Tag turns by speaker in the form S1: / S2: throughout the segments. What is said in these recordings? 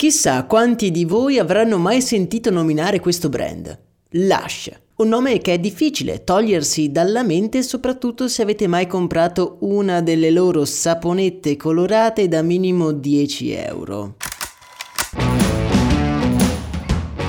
S1: Chissà quanti di voi avranno mai sentito nominare questo brand. Lush. Un nome che è difficile togliersi dalla mente soprattutto se avete mai comprato una delle loro saponette colorate da minimo 10 euro.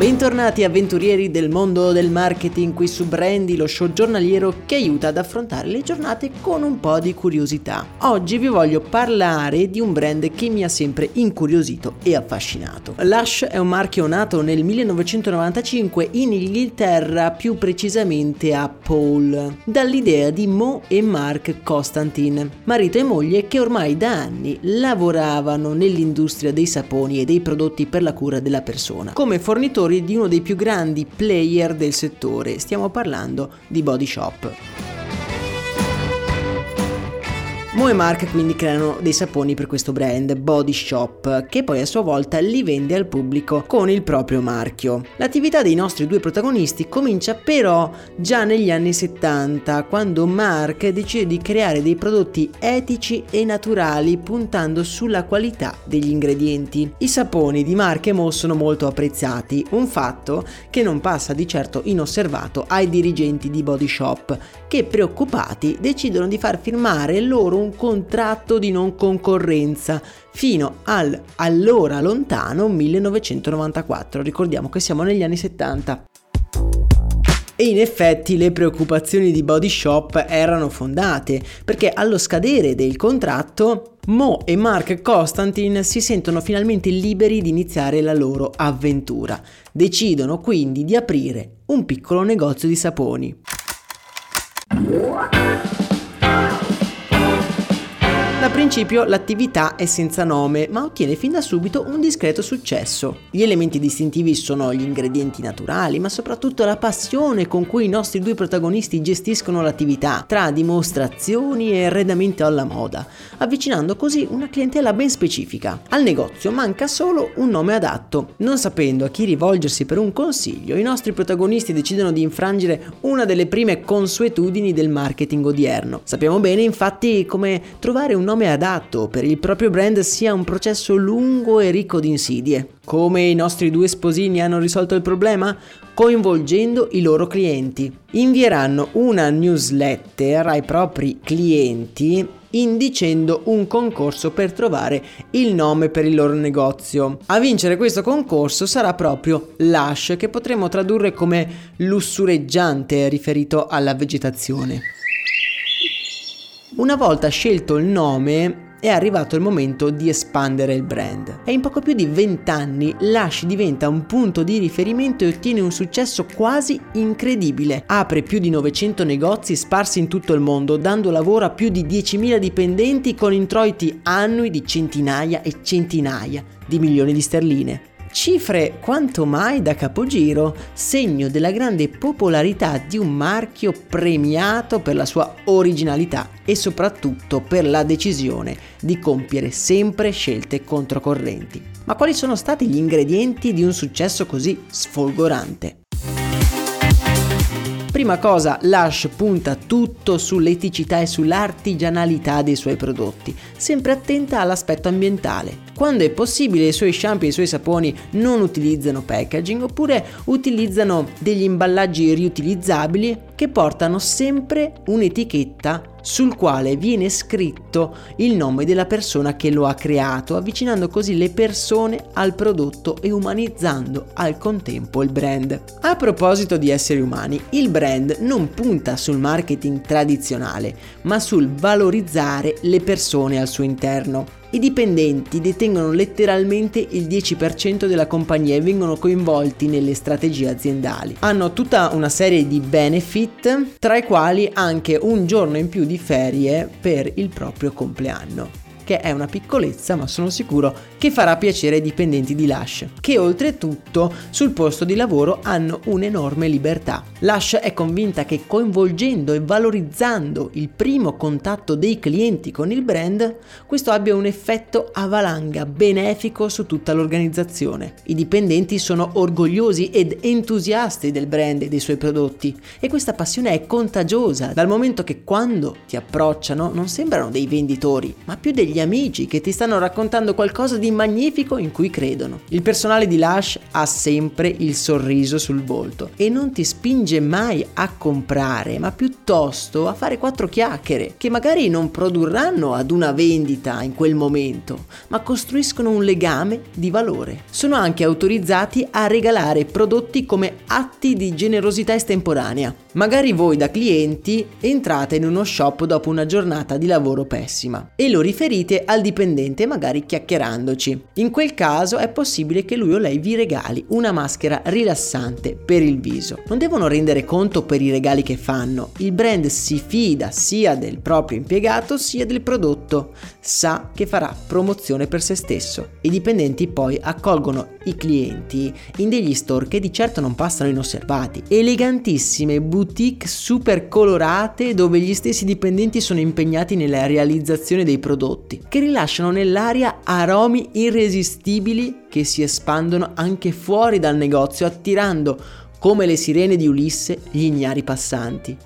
S1: Bentornati avventurieri del mondo del marketing qui su Brandy, lo show giornaliero che aiuta ad affrontare le giornate con un po' di curiosità. Oggi vi voglio parlare di un brand che mi ha sempre incuriosito e affascinato. Lush è un marchio nato nel 1995 in Inghilterra, più precisamente a Paul, dall'idea di Mo e Mark Constantin, marito e moglie che ormai da anni lavoravano nell'industria dei saponi e dei prodotti per la cura della persona, come fornitori di uno dei più grandi player del settore, stiamo parlando di Body Shop. Mo e Mark quindi creano dei saponi per questo brand, Body Shop, che poi a sua volta li vende al pubblico con il proprio marchio. L'attività dei nostri due protagonisti comincia però già negli anni 70, quando Mark decide di creare dei prodotti etici e naturali puntando sulla qualità degli ingredienti. I saponi di Mark e Mo sono molto apprezzati, un fatto che non passa di certo inosservato ai dirigenti di Body Shop, che preoccupati decidono di far firmare loro un contratto di non concorrenza fino al allora lontano 1994. Ricordiamo che siamo negli anni 70. E in effetti le preoccupazioni di Body Shop erano fondate, perché allo scadere del contratto Mo e Mark Constantin si sentono finalmente liberi di iniziare la loro avventura. Decidono quindi di aprire un piccolo negozio di saponi. Principio l'attività è senza nome, ma ottiene fin da subito un discreto successo. Gli elementi distintivi sono gli ingredienti naturali, ma soprattutto la passione con cui i nostri due protagonisti gestiscono l'attività, tra dimostrazioni e arredamento alla moda, avvicinando così una clientela ben specifica. Al negozio manca solo un nome adatto. Non sapendo a chi rivolgersi per un consiglio, i nostri protagonisti decidono di infrangere una delle prime consuetudini del marketing odierno. Sappiamo bene infatti come trovare un nome adatto per il proprio brand sia un processo lungo e ricco di insidie. Come i nostri due sposini hanno risolto il problema? Coinvolgendo i loro clienti. Invieranno una newsletter ai propri clienti indicendo un concorso per trovare il nome per il loro negozio. A vincere questo concorso sarà proprio Lush, che potremmo tradurre come lussureggiante riferito alla vegetazione. Una volta scelto il nome, è arrivato il momento di espandere il brand. E in poco più di 20 anni Lush diventa un punto di riferimento e ottiene un successo quasi incredibile. Apre più di 900 negozi sparsi in tutto il mondo, dando lavoro a più di 10.000 dipendenti con introiti annui di centinaia e centinaia di milioni di sterline. Cifre quanto mai da capogiro, segno della grande popolarità di un marchio premiato per la sua originalità e soprattutto per la decisione di compiere sempre scelte controcorrenti. Ma quali sono stati gli ingredienti di un successo così sfolgorante? Prima cosa, Lush punta tutto sull'eticità e sull'artigianalità dei suoi prodotti, sempre attenta all'aspetto ambientale. Quando è possibile i suoi shampoo e i suoi saponi non utilizzano packaging oppure utilizzano degli imballaggi riutilizzabili che portano sempre un'etichetta sul quale viene scritto il nome della persona che lo ha creato, avvicinando così le persone al prodotto e umanizzando al contempo il brand. A proposito di esseri umani, il brand non punta sul marketing tradizionale, ma sul valorizzare le persone al suo interno. I dipendenti detengono letteralmente il 10% della compagnia e vengono coinvolti nelle strategie aziendali. Hanno tutta una serie di benefit, tra i quali anche un giorno in più di ferie per il proprio compleanno che è una piccolezza ma sono sicuro che farà piacere ai dipendenti di Lush, che oltretutto sul posto di lavoro hanno un'enorme libertà. Lush è convinta che coinvolgendo e valorizzando il primo contatto dei clienti con il brand, questo abbia un effetto a benefico su tutta l'organizzazione. I dipendenti sono orgogliosi ed entusiasti del brand e dei suoi prodotti e questa passione è contagiosa dal momento che quando ti approcciano non sembrano dei venditori, ma più degli amici che ti stanno raccontando qualcosa di magnifico in cui credono. Il personale di Lush ha sempre il sorriso sul volto e non ti spinge mai a comprare, ma piuttosto a fare quattro chiacchiere che magari non produrranno ad una vendita in quel momento, ma costruiscono un legame di valore. Sono anche autorizzati a regalare prodotti come atti di generosità estemporanea. Magari voi da clienti entrate in uno shop dopo una giornata di lavoro pessima e lo riferite riferite al dipendente, magari chiacchierandoci. In quel caso è possibile che lui o lei vi regali una maschera rilassante per il viso. Non devono rendere conto per i regali che fanno. Il brand si fida sia del proprio impiegato sia del prodotto. Sa che farà promozione per se stesso. I dipendenti poi accolgono i clienti in degli store che di certo non passano inosservati. Elegantissime boutique super colorate dove gli stessi dipendenti sono impegnati nella realizzazione dei prodotti che rilasciano nell'aria aromi irresistibili che si espandono anche fuori dal negozio attirando come le sirene di Ulisse gli ignari passanti.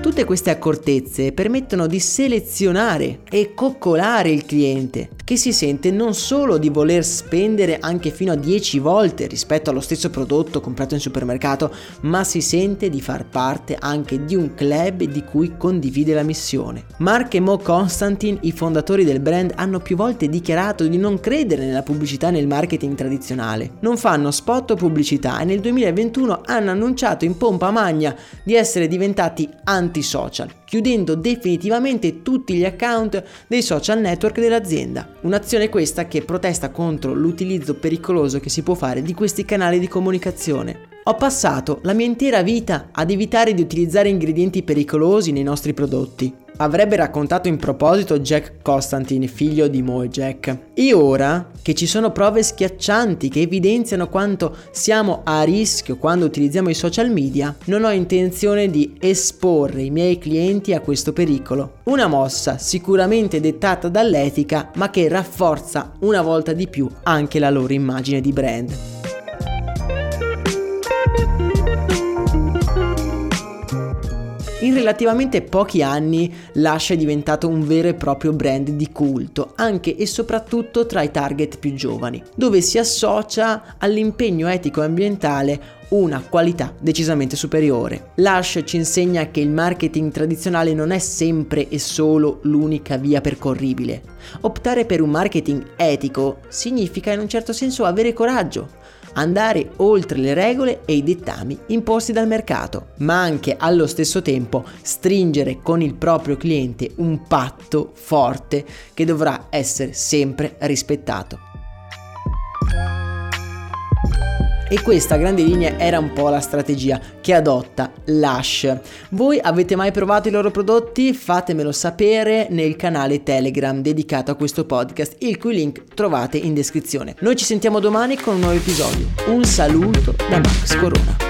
S1: Tutte queste accortezze permettono di selezionare e coccolare il cliente, che si sente non solo di voler spendere anche fino a 10 volte rispetto allo stesso prodotto comprato in supermercato, ma si sente di far parte anche di un club di cui condivide la missione. Mark e Mo Constantin, i fondatori del brand, hanno più volte dichiarato di non credere nella pubblicità e nel marketing tradizionale. Non fanno spot o pubblicità e nel 2021 hanno annunciato in pompa magna di essere diventati anti-social, chiudendo definitivamente tutti gli account dei social network dell'azienda. Un'azione questa che protesta contro l'utilizzo pericoloso che si può fare di questi canali di comunicazione. Ho passato la mia intera vita ad evitare di utilizzare ingredienti pericolosi nei nostri prodotti. Avrebbe raccontato in proposito Jack Constantine, figlio di Mo e Jack. E ora che ci sono prove schiaccianti che evidenziano quanto siamo a rischio quando utilizziamo i social media, non ho intenzione di esporre i miei clienti a questo pericolo. Una mossa sicuramente dettata dall'etica, ma che rafforza una volta di più anche la loro immagine di brand. In relativamente pochi anni Lush è diventato un vero e proprio brand di culto, anche e soprattutto tra i target più giovani, dove si associa all'impegno etico e ambientale una qualità decisamente superiore. Lush ci insegna che il marketing tradizionale non è sempre e solo l'unica via percorribile. Optare per un marketing etico significa in un certo senso avere coraggio, andare oltre le regole e i dettami imposti dal mercato, ma anche allo stesso tempo stringere con il proprio cliente un patto forte che dovrà essere sempre rispettato. E questa a grandi linee era un po' la strategia che adotta Lush. Voi avete mai provato i loro prodotti? Fatemelo sapere nel canale Telegram dedicato a questo podcast, il cui link trovate in descrizione. Noi ci sentiamo domani con un nuovo episodio. Un saluto da Max Corona.